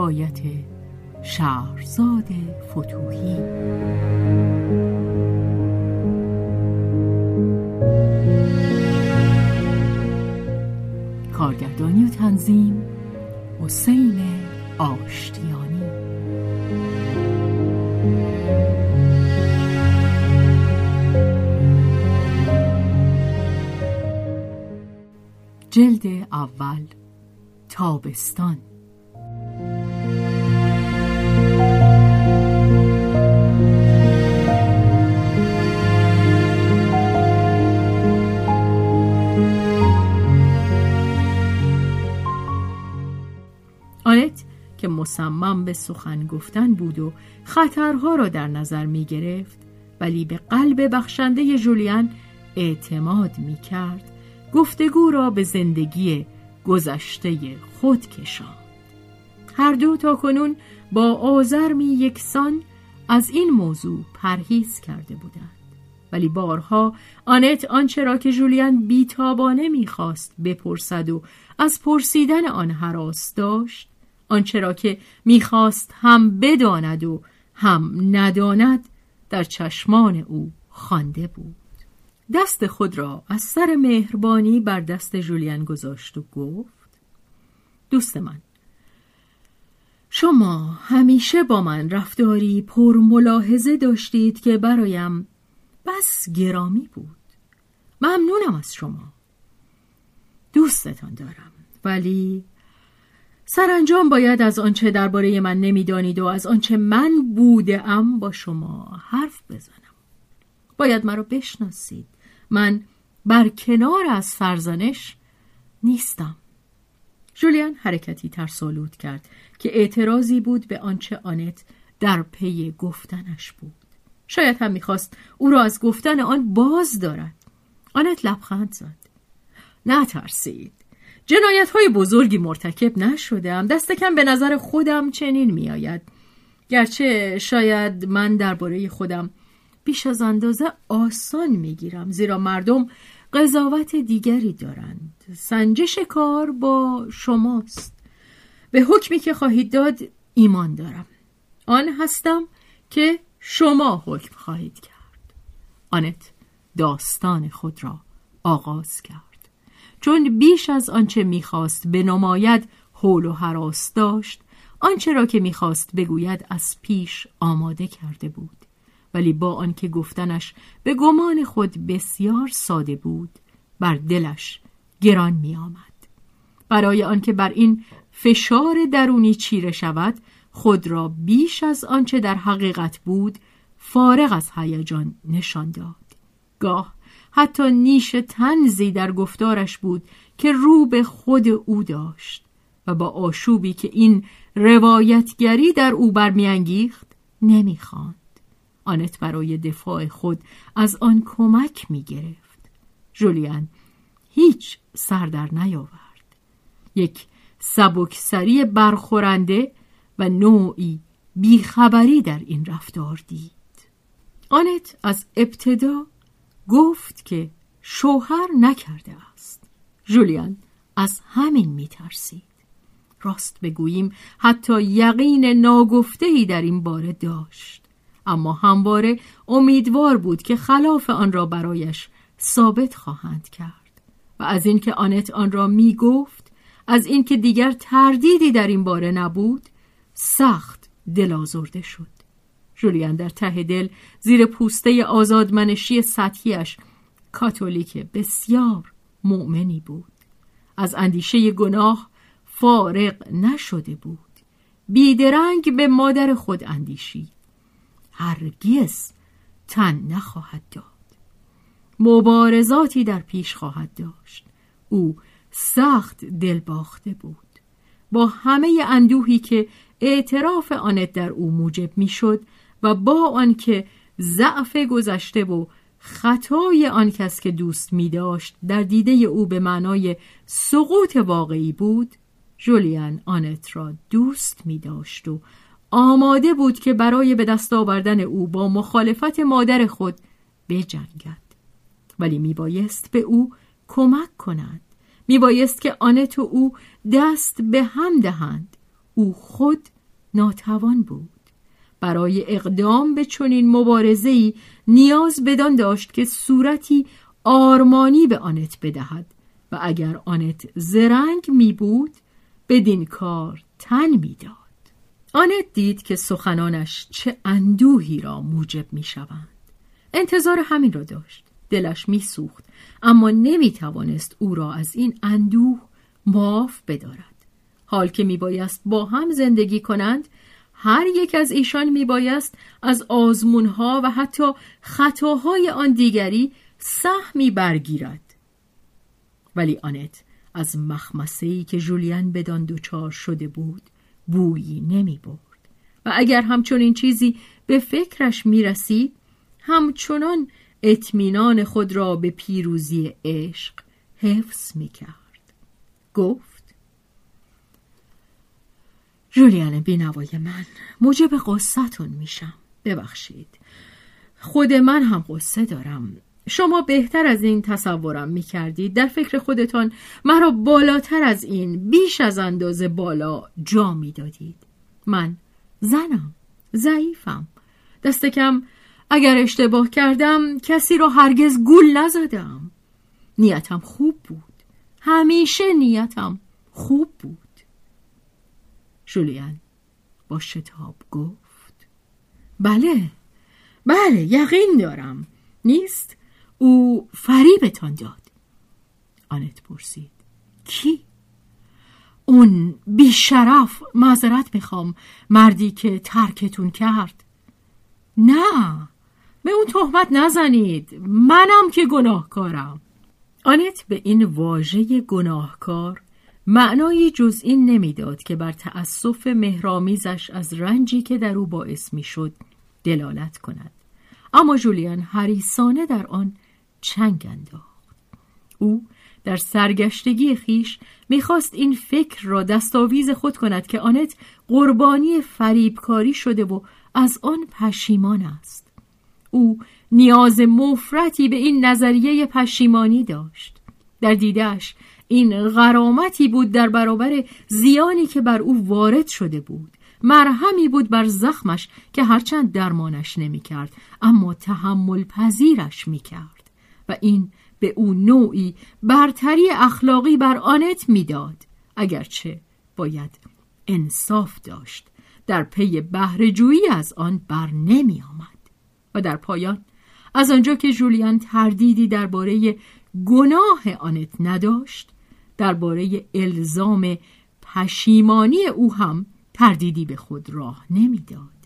روایت شهرزاد فتوحی کارگردانی و تنظیم حسین آشتیانی. جلد اول تابستان. که مصمم به سخن گفتن بود و خطرها را در نظر می گرفت ولی به قلب بخشنده جولیان اعتماد می کرد. گفتگو را به زندگی گذشته خود کشاند. هر دو تا کنون با آزرمی یکسان از این موضوع پرهیز کرده بودند. ولی بارها آنت آنچه را که جولیان بیتابانه می‌خواست بپرسد و از پرسیدن آن حراس داشت آنچه را که می‌خواست هم بداند و هم نداند در چشمان او خوانده بود. دست خود را از سر مهربانی بر دست جولیان گذاشت و گفت دوست من شما همیشه با من رفتاری پر ملاحظه داشتید که برایم بس گرامی بود. ممنونم از شما. دوستتان دارم ولی سرانجام باید از آنچه درباره من نمی‌دانید و از آنچه من بوده با شما حرف بزنم. باید مرا بشناسید. من بر کنار از سرزنش نیستم. جولیان حرکتی ترسالود کرد که اعتراضی بود به آنچه آنت در پی گفتنش بود. شاید هم می‌خواست او را از گفتن آن باز دارد. آنت لبخند زد. نترسید جنایت های بزرگی مرتکب نشدم. دست کم به نظر خودم چنین میآید. گرچه شاید من درباره خودم بیش از اندازه آسان می‌گیرم زیرا مردم قضاوت دیگری دارند. سنجش کار با شماست. به حکمی که خواهید داد ایمان دارم. آن هستم که شما حکم خواهید کرد. آنت داستان خود را آغاز کرد. چون بیش از آنچه می‌خواست نماید حول و حراس داشت. آنچه را که می‌خواست بگوید از پیش آماده کرده بود. ولی با آنکه گفتنش به گمان خود بسیار ساده بود بر دلش گران می آمد. برای آنکه بر این فشار درونی چیره شود خود را بیش از آنچه در حقیقت بود فارغ از هیجان نشان داد. گاه حتی نیش تنزی در گفتارش بود که رو به خود او داشت و با آشوبی که این روایتگری در او برمیانگیخت نمی‌خواند. آنت برای دفاع خود از آن کمک می گرفت جولیان هیچ سر در نیاورد. یک سبکسری برخورنده و نوعی بیخبری در این رفتار دید. آنت از ابتدا گفت که شوهر نکرده است. جولیان از همین میترسید. راست بگوییم حتی یقین ناگفتهی در این باره داشت. اما همواره امیدوار بود که خلاف آن را برایش ثابت خواهند کرد. و از اینکه آنت آن را می گفت از اینکه دیگر تردیدی در این باره نبود سخت دلازرده شد. جولیان در ته دل زیر پوسته آزادمنشی سطحیش کاتولیک بسیار مؤمنی بود. از اندیشه گناه فارغ نشده بود. بیدرنگ به مادر خود اندیشید. هرگز تن نخواهد داد. مبارزاتی در پیش خواهد داشت. او سخت دل باخته بود. با همه اندوهی که اعتراف آنت در او موجب می‌شد و با آنکه ضعف گذشته و خطای آن کس که دوست می داشت در دیده او به معنای سقوط واقعی بود جولیان آنت را دوست می داشت و آماده بود که برای به دست آوردن او با مخالفت مادر خود بجنگد. ولی می بایست به او کمک کند. می بایست که آنت و او دست به هم دهند. او خود ناتوان بود. برای اقدام به چنین مبارزه‌ای نیاز بدان داشت که صورتی آرمانی به آنت بدهد و اگر آنت زرنگ می بود بدین کار تن می‌داد. آنت دید که سخنانش چه اندوهی را موجب می شوند. انتظار همین را داشت. دلش میسوخت اما نمی توانست او را از این اندوه معاف بدارد. حال که می بایست با هم زندگی کنند هر یک از ایشان می بایست از آزمونها و حتی خطاهای آن دیگری سهمی برگیرد. ولی آنت از مخمسهی که جولیان بدان دوچار شده بود بویی نمی برد و اگر همچون چیزی به فکرش می رسید همچنان اطمینان خود را به پیروزی عشق حفظ می کرد گفت جولیان بینوای من موجب قصتون میشم. ببخشید. خود من هم قصه دارم. شما بهتر از این تصورم می کردید در فکر خودتان مرا بالاتر از این بیش از اندازه بالا جا می دادید من زنم ضعیفم. دست کم اگر اشتباه کردم کسی را هرگز گول نزدم. نیتم خوب بود. همیشه نیتم خوب بود. جولیان با شتاب گفت بله بله یقین دارم. نیست؟ او فریبتان داد. آنت پرسید کی؟ اون بیشرف معذرت می‌خوام مردی که ترکتون کرد. نه به اون تهمت نزنید منم که گناهکارم. آنت به این واژه گناهکار معنایی جز این نمی‌داد که بر تأسف مهرامیزش از رنجی که در او باعث می‌شد دلالت کند. اما جولیان حریسانه در آن چنگ انداخت. او در سرگشتگی خیش می‌خواست این فکر را دستاویز خود کند که آنت قربانی فریبکاری شده و از آن پشیمان است. او نیاز مفرتی به این نظریه پشیمانی داشت. در دیدهش این غرامتی بود در برابر زیانی که بر او وارد شده بود. مرهمی بود بر زخمش که هرچند درمانش نمی‌کرد اما تحمل پذیرش می‌کرد و این به او نوعی برتری اخلاقی بر آنت می‌داد اگرچه باید انصاف داشت. در پی بهرهجویی از آن بر نمی آمد و در پایان از آنجا که جولیان تردیدی درباره گناه آنت نداشت درباره الزام پشیمانی او هم تردیدی به خود راه نمی‌داد.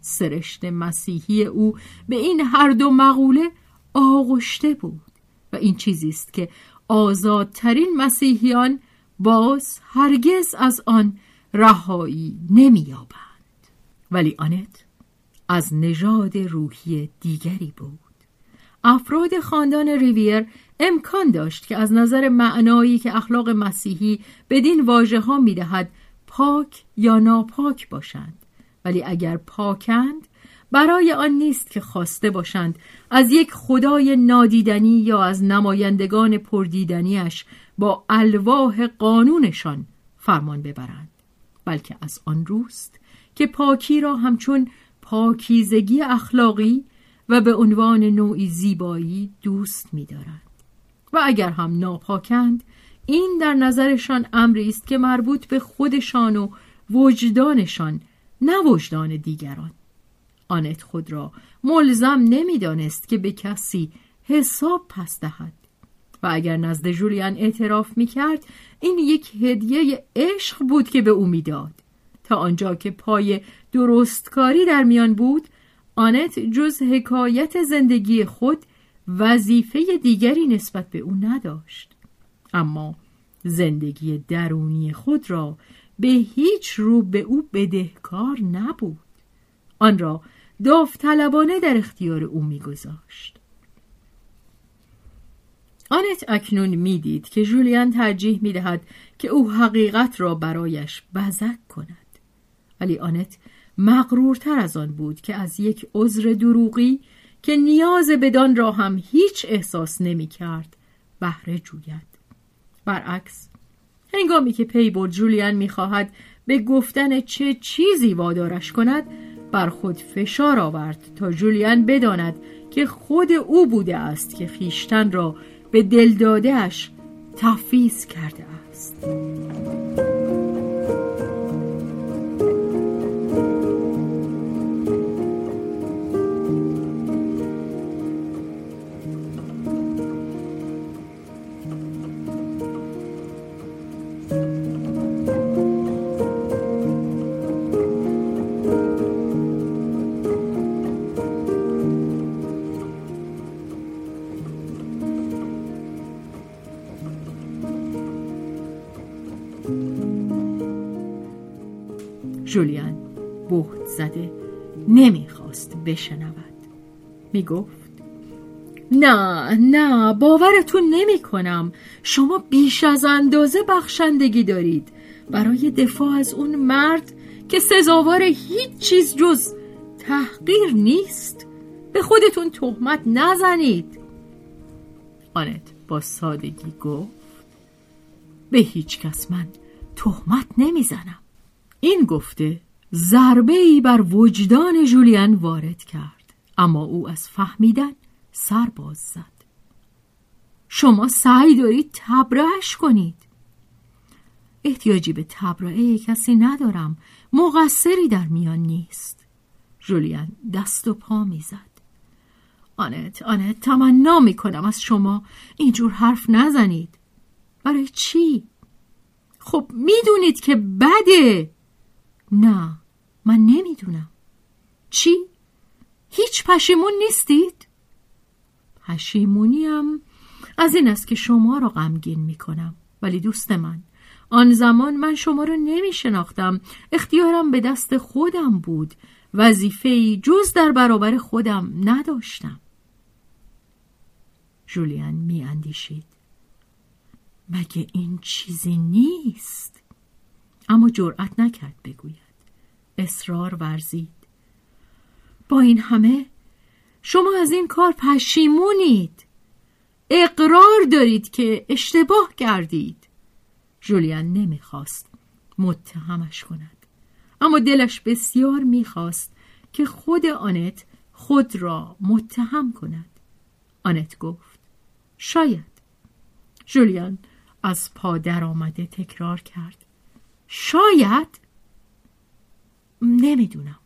سرشت مسیحی او به این هر دو مقوله آغشته بود و این چیزی است که آزادترین مسیحیان باز هرگز از آن رهایی نمییابند. ولی آنت از نژاد روحی دیگری بود. افراد خاندان ریویر امکان داشت که از نظر معنایی که اخلاق مسیحی بدین واژه ها می‌دهد پاک یا ناپاک باشند. ولی اگر پاکند برای آن نیست که خواسته باشند از یک خدای نادیدنی یا از نمایندگان پردیدنیش با الواح قانونشان فرمان ببرند. بلکه از آن روست که پاکی را همچون پاکیزگی اخلاقی و به عنوان نوعی زیبایی دوست می‌دارند. و اگر هم ناپاکند این در نظرشان امری است که مربوط به خودشان و وجدانشان نه وجدان دیگران. آنت خود را ملزم نمی‌دانست که به کسی حساب پس دهد. و اگر نزد جولیان اعتراف می کرد این یک هدیه عشق بود که به او می‌داد. تا آنجا که پای درستکاری در میان بود آنت جز حکایت زندگی خود وظیفه دیگری نسبت به او نداشت. اما زندگی درونی خود را به هیچ رو به او بدهکار نبود. آن را داوطلبانه در اختیار او میگذاشت. آنت اکنون می‌دید که جولیان ترجیح می‌دهد که او حقیقت را برایش بزک کند. ولی آنت مغرورتر از آن بود که از یک عذر دروغی که نیاز بدان را هم هیچ احساس نمی کرد. بهره جوید. برعکس هنگامی که پی برد جولیان می‌خواهد به گفتن چه چیزی وادارش کند بر خود فشار آورد تا جولیان بداند که خود او بوده است که خیشتن را به دلدادهش تفیز کرده است. جولیان بهت زده نمی‌خواست بشنود. می‌گفت نه نه باورتون نمی کنم شما بیش از اندازه بخشندگی دارید. برای دفاع از اون مرد که سزاوار هیچ چیز جز تحقیر نیست به خودتون تهمت نزنید. آنت با سادگی گفت به هیچ کس من تهمت نمی‌زنم. این گفته ضربه ای بر وجدان جولیان وارد کرد. اما او از فهمیدن سر باز زد. شما سعی دارید تبرهش کنید. احتیاجی به تبرئه کسی ندارم. مقصری در میان نیست. جولیان دست و پا می‌زد. آنت آنت تمنا می‌کنم از شما. اینجور حرف نزنید. برای چی؟ خب می‌دونید که بده. نه من نمی‌دونم. چی؟ هیچ پشیمون نیستید؟ پشیمونیم. از این است که شما را غمگین می‌کنم. ولی دوست من آن زمان من شما را نمی شناختم اختیارم به دست خودم بود. وظیفه جز در برابر خودم نداشتم. جولیان می اندیشید مگه این چیزی نیست؟ اما جرأت نکرد بگوید. اصرار ورزید. با این همه شما از این کار پشیمونید. اقرار دارید که اشتباه کردید. جولیان نمی‌خواست متهمش کند. اما دلش بسیار می‌خواست که خود آنت خود را متهم کند. آنت گفت شاید. جولیان از پا در آمده تکرار کرد. شاید نمی‌دونم.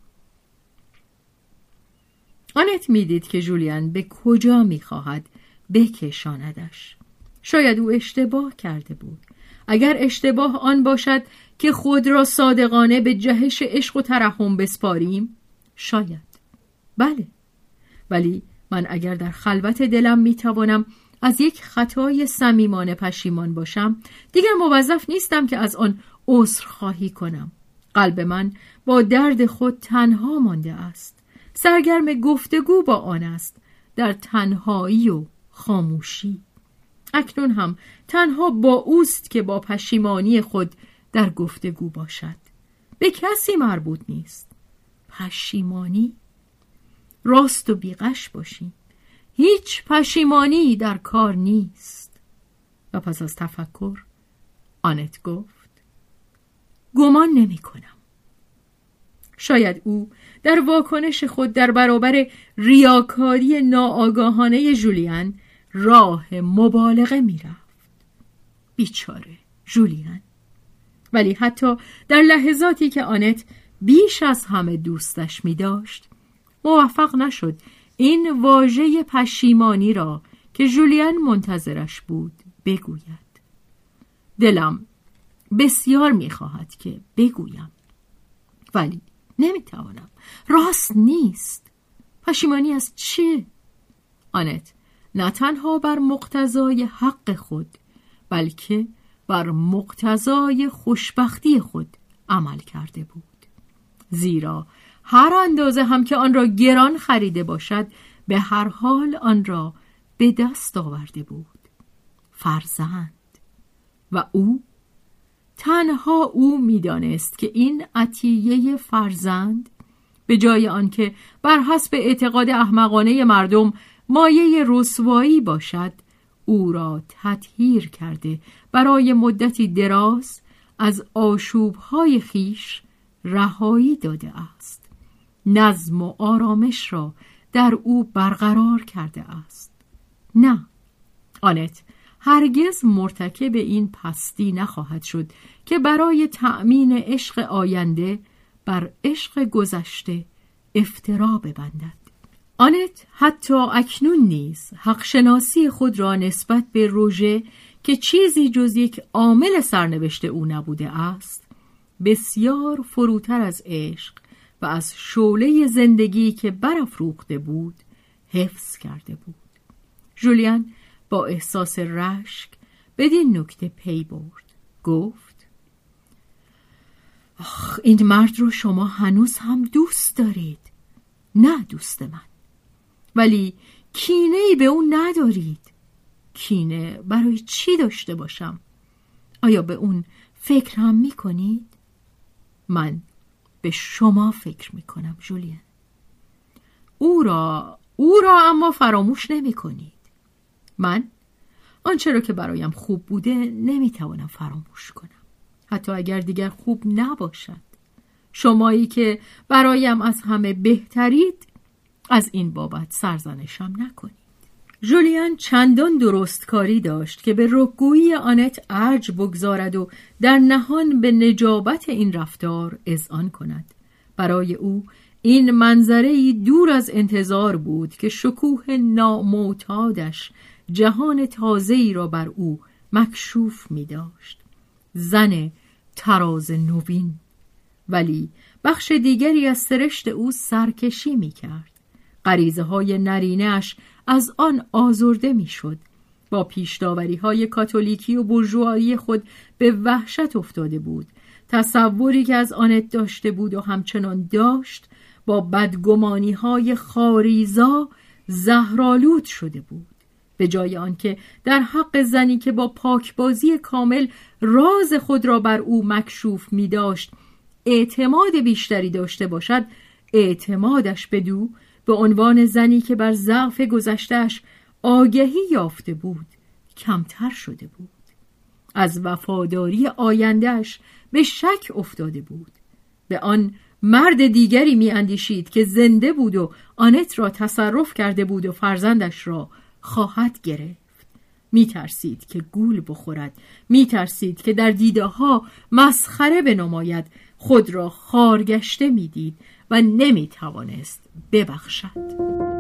آنت می‌دید که جولیان به کجا می‌خواهد بکشاندش. شاید او اشتباه کرده بود. اگر اشتباه آن باشد که خود را صادقانه به جهش عشق و ترحم بسپاریم شاید. بله. ولی من اگر در خلوت دلم می‌توانم از یک خطای صمیمانه پشیمان باشم دیگر موظف نیستم که از آن عذر خواهی کنم. قلب من با درد خود تنها مانده است. سرگرم گفتگو با آن است. در تنهایی و خاموشی. اکنون هم تنها با اوست که با پشیمانی خود در گفتگو باشد. به کسی مربوط نیست. پشیمانی؟ راست و بیغش باشیم. هیچ پشیمانی در کار نیست. و پس از تفکر آنت گفت. گمان نمی کنم. شاید او در واکنش خود در برابر ریاکاری ناآگاهانه جولیان راه مبالغه می‌رفت بیچاره جولیان. ولی حتی در لحظاتی که آنت بیش از همه دوستش می داشت موفق نشد این واژه پشیمانی را که جولیان منتظرش بود بگوید. دلم بسیار می‌خواهد که بگویم. ولی نمی‌توانم. راست نیست. پشیمانی از چه؟ آنت نه تنها بر مقتضای حق خود بلکه بر مقتضای خوشبختی خود عمل کرده بود. زیرا هر اندازه هم که آن را گران خریده باشد به هر حال آن را به دست آورده بود. فرزند. و او تنها او می‌دانست که این عطیه فرزند به جای آنکه بر حسب اعتقاد احمقانه مردم مایه رسوایی باشد او را تطهیر کرده برای مدتی دراز از آشوبهای خیش رهایی داده است. نظم و آرامش را در او برقرار کرده است. نه. آنت هرگز مرتکب این پستی نخواهد شد که برای تأمین عشق آینده بر عشق گذشته افترا ببندد. آنت حتی اکنون نیز حقشناسی خود را نسبت به روژه که چیزی جز یک عامل سرنوشت او نبوده است بسیار فروتر از عشق و از شعله زندگی که برافروخته بود حفظ کرده بود. جولیان با احساس رشک بدین نکته پی برد. گفت آخ این مرد رو شما هنوز هم دوست دارید. نه دوست من. ولی کینه ای به اون ندارید. کینه برای چی داشته باشم؟ آیا به اون فکر هم می کنید؟ من به شما فکر می کنم او را او را اما فراموش نمی کنید من آنچه را که برایم خوب بوده نمی‌توانم فراموش کنم. حتی اگر دیگر خوب نباشد شمایی که برایم از همه بهترید از این بابت سرزنشم نکنید. جولیان چندان درست کاری داشت که به رکگویی آنت ارج بگذارد و در نهان به نجابت این رفتار اذعان کند. برای او این منظره دور از انتظار بود که شکوه نامعتادش جهان تازه‌ای را بر او مکشوف می داشت زن تراز نوین. ولی بخش دیگری از سرشت او سرکشی می کرد غریزه های نرینش از آن آزرده می شد با پیشداوری های کاتولیکی و برجوایی خود به وحشت افتاده بود. تصوری که از آنت داشته بود و همچنان داشت با بدگمانی های خاریزا زهرالود شده بود. به جای آنکه در حق زنی که با پاکبازی کامل راز خود را بر او مکشوف می داشت اعتماد بیشتری داشته باشد اعتمادش به دو به عنوان زنی که بر ضعف گذشتهش آگهی یافته بود کمتر شده بود. از وفاداری آیندهش به شک افتاده بود. به آن مرد دیگری می اندیشید که زنده بود و آنت را تصرف کرده بود و فرزندش را خواهد گرفت. می ترسید که گول بخورد. می ترسید که در دیده ها مسخره بنماید. خود را خارگشته می‌دید و نمی توانست ببخشد.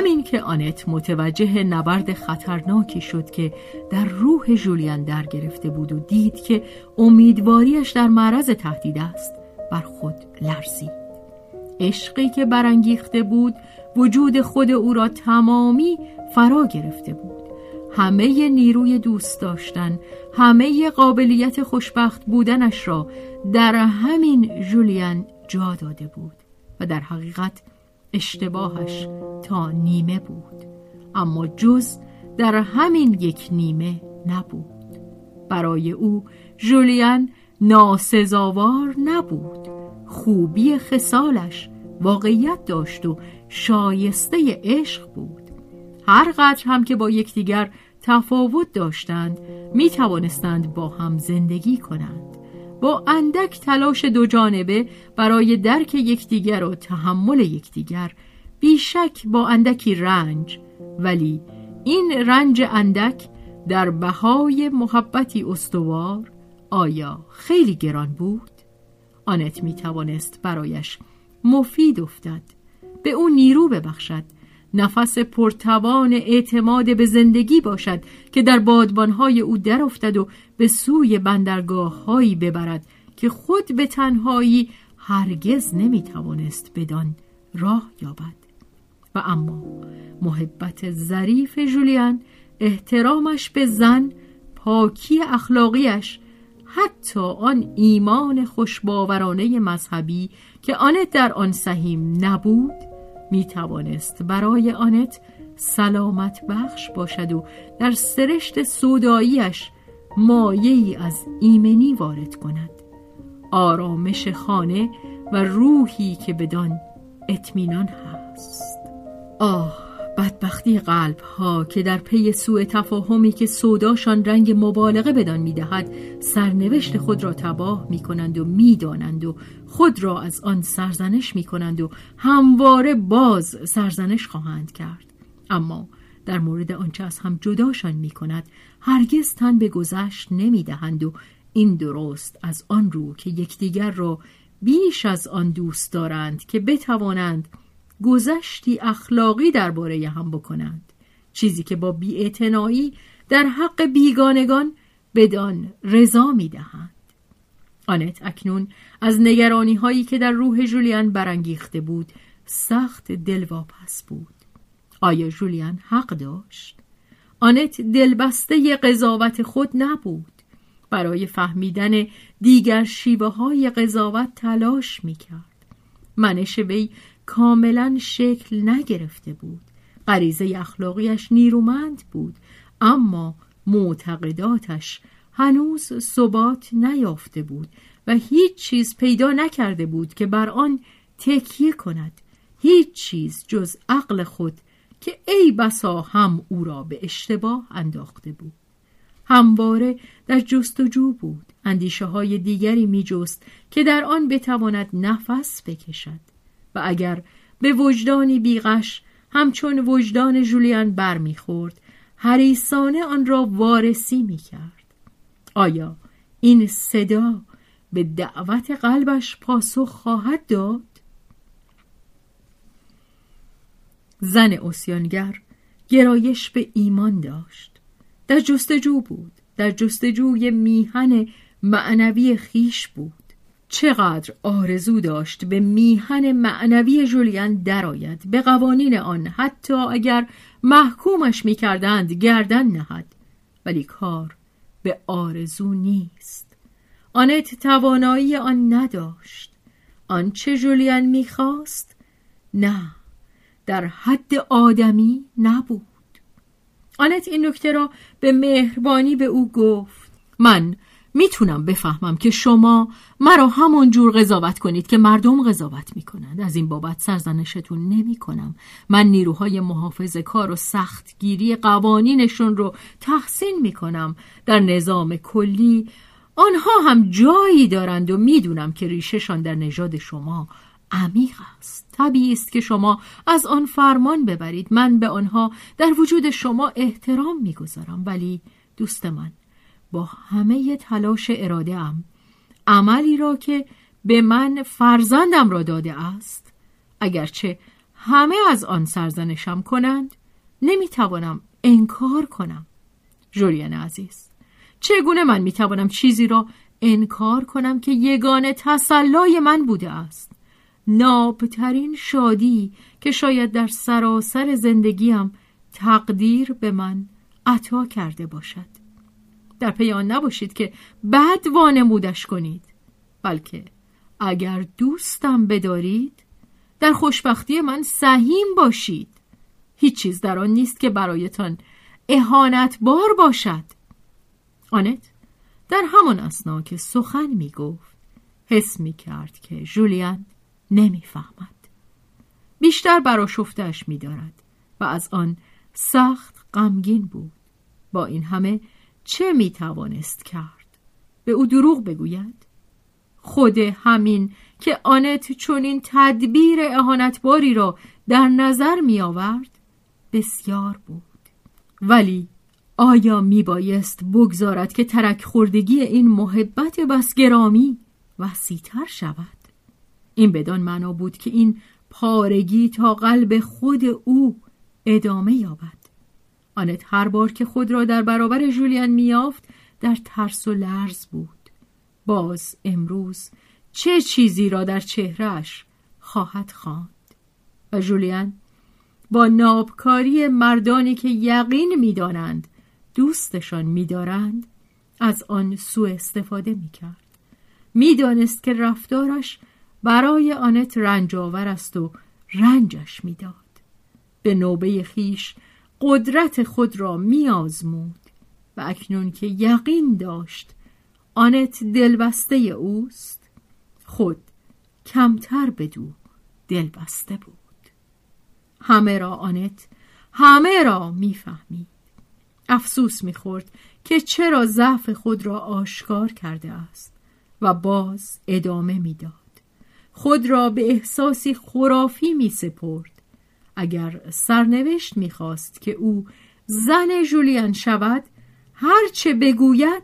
همین که آنت متوجه نبرد خطرناکی شد که در روح جولیان در گرفته بود و دید که امیدواریش در معرض تهدید است بر خود لرزید. عشقی که برانگیخته بود وجود خود او را تمامی فرا گرفته بود. همه نیروی دوست داشتن همه قابلیت خوشبخت بودنش را در همین جولیان جا داده بود و در حقیقت اشتباهش تا نیمه بود. اما جز در همین یک نیمه نبود. برای او جولیان ناسزاوار نبود. خوبی خصالش واقعیت داشت و شایسته عشق بود. هر قدر هم که با یکدیگر تفاوت داشتند می توانستند با هم زندگی کنند. با اندک تلاش دو جانبه برای درک یکدیگر و تحمل یکدیگر. بیشک با اندکی رنج ولی این رنج اندک در بهای محبتی استوار آیا خیلی گران بود؟ آنت می توانست برایش مفید افتد. به او نیرو ببخشد. نفس پرتوان اعتماد به زندگی باشد که در بادبانهای او در افتد و به سوی بندرگاه هایی ببرد که خود به تنهایی هرگز نمی توانست بدان راه یابد. و اما محبت ظریف جولیان احترامش به زن پاکی اخلاقیش حتی آن ایمان خوشباورانه مذهبی که آنت در آن سهیم نبود می توانست برای آنت سلامت بخش باشد و در سرشت سوداییش مایه ای از ایمنی وارد کند. آرامش خانه و روحی که بدان اطمینان هست. آه! بدبختی قلب ها که در پی سوء تفاهمی که سوداشان رنگ مبالغه بدان می‌دهد سرنوشت خود را تباه می کنند و می‌دانند و خود را از آن سرزنش می کنند و همواره باز سرزنش خواهند کرد. اما در مورد آنچه از هم جداشان می کند هرگز تن به گذشت نمی دهند و این درست از آن رو که یکدیگر را بیش از آن دوست دارند که بتوانند گذشتی اخلاقی درباره هم بکنند. چیزی که با بیاعتنایی در حق بیگانگان بدان رضا می‌دهند. آنت اکنون از نگرانی هایی که در روح جولیان برانگیخته بود سخت دلواپس بود. آیا جولیان حق داشت؟ آنت دلبسته قضاوت خود نبود. برای فهمیدن دیگر شیوه های قضاوت تلاش می‌کرد. منش وی کاملا شکل نگرفته بود. غریزه اخلاقیش نیرومند بود اما معتقداتش هنوز ثبات نیافته بود و هیچ چیز پیدا نکرده بود که بر آن تکیه کند. هیچ چیز جز عقل خود که ای بسا هم او را به اشتباه انداخته بود. همواره در جستجو بود. اندیشه های دیگری می جست که در آن بتواند نفس بکشد. و اگر به وجدانی بیغش همچون وجدان جولیان برمیخورد حریسانه آن را وارسی می‌کرد. آیا این صدا به دعوت قلبش پاسخ خواهد داد؟ زن اسیانگر گرایش به ایمان داشت. در جستجو بود در جستجوی میهن معنوی خیش بود. چقدر آرزو داشت به میهن معنوی جولیان درآید به قوانین آن حتی اگر محکومش می‌کردند گردن نهد. ولی کار به آرزو نیست. آنت توانایی آن نداشت. آنچه جولیان می‌خواست؟ نه در حد آدمی نبود. آنت این نکته را به مهربانی به او گفت. من می‌تونم بفهمم که شما مرا همون جور قضاوت کنید که مردم قضاوت می‌کنند. از این بابت سرزنشتون نمی کنم من نیروهای محافظ کار و سختگیری قوانینشون رو تحسین می‌کنم. در نظام کلی آنها هم جایی دارند و می‌دونم که ریشهشان در نژاد شما عمیق است. طبیعی است که شما از آن فرمان ببرید. من به آنها در وجود شما احترام می‌گذارم. ولی دوست من با همه تلاش اراده ام عملی را که به من فرزندم را داده است. اگرچه همه از آن سرزنشم کنند نمی‌توانم انکار کنم. جولیان عزیز چگونه من می‌توانم چیزی را انکار کنم که یگانه تسلای من بوده است؟ نابترین شادی که شاید در سراسر زندگیم تقدیر به من عطا کرده باشد. در پی آن نباشید که بد وانمودش کنید. بلکه اگر دوستم بدارید در خوشبختی من سهیم باشید. هیچ چیز در آن نیست که برایتان اهانت بار باشد. آنت در همان اسنا که سخن می گفت حس می کرد که جولیان نمی‌فهمد. بیشتر براشفتش می دارد و از آن سخت غمگین بود. با این همه چه می توانست کرد؟ به او دروغ بگوید. خود همین که آنت چون این تدبیر اهانتباری را در نظر می آورد بسیار بود. ولی آیا می بایست بگذارد که ترک خوردگی این محبت بس گرامی وسیعتر شود؟ این بدان معنا بود که این پارگی تا قلب خود او ادامه یابد. آنت هر بار که خود را در برابر جولیان میافت در ترس و لرز بود. باز امروز چه چیزی را در چهرش خواهد خواند؟ و جولیان با نابکاری مردانی که یقین می‌دانند دوستشان میدارند از آن سوء استفاده می‌کرد. می‌دانست که رفتارش برای آنت رنجاور است و رنجش می‌داد. به نوبه خیش قدرت خود را میآزمود و اکنون که یقین داشت آنت دلبسته اوست خود کمتر بدو دلبسته بود. همه را آنت همه را می‌فهمید. افسوس می‌خورد که چرا ضعف خود را آشکار کرده است و باز ادامه می‌داد. خود را به احساسی خرافی می سپرد اگر سرنوشت می‌خواست که او زن جولیان شود هرچه بگوید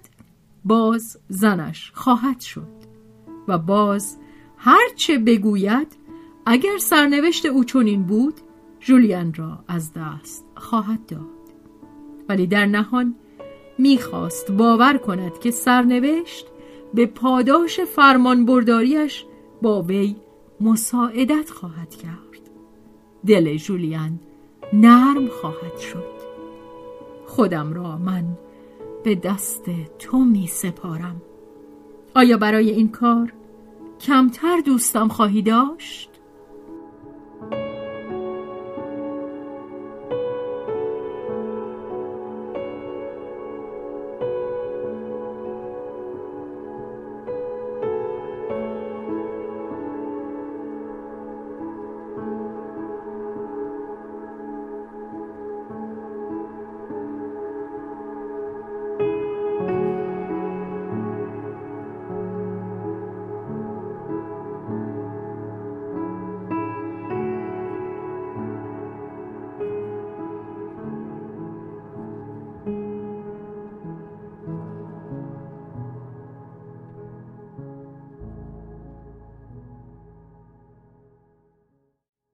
باز زنش خواهد شد. و باز هرچه بگوید اگر سرنوشت او چنین بود جولیان را از دست خواهد داد. ولی در نهان می‌خواست باور کند که سرنوشت به پاداش فرمانبرداریش با وی مساعدت خواهد کرد. دل جولیان نرم خواهد شد خودم را من به دست تو می سپارم آیا برای این کار کمتر دوستم خواهی داشت؟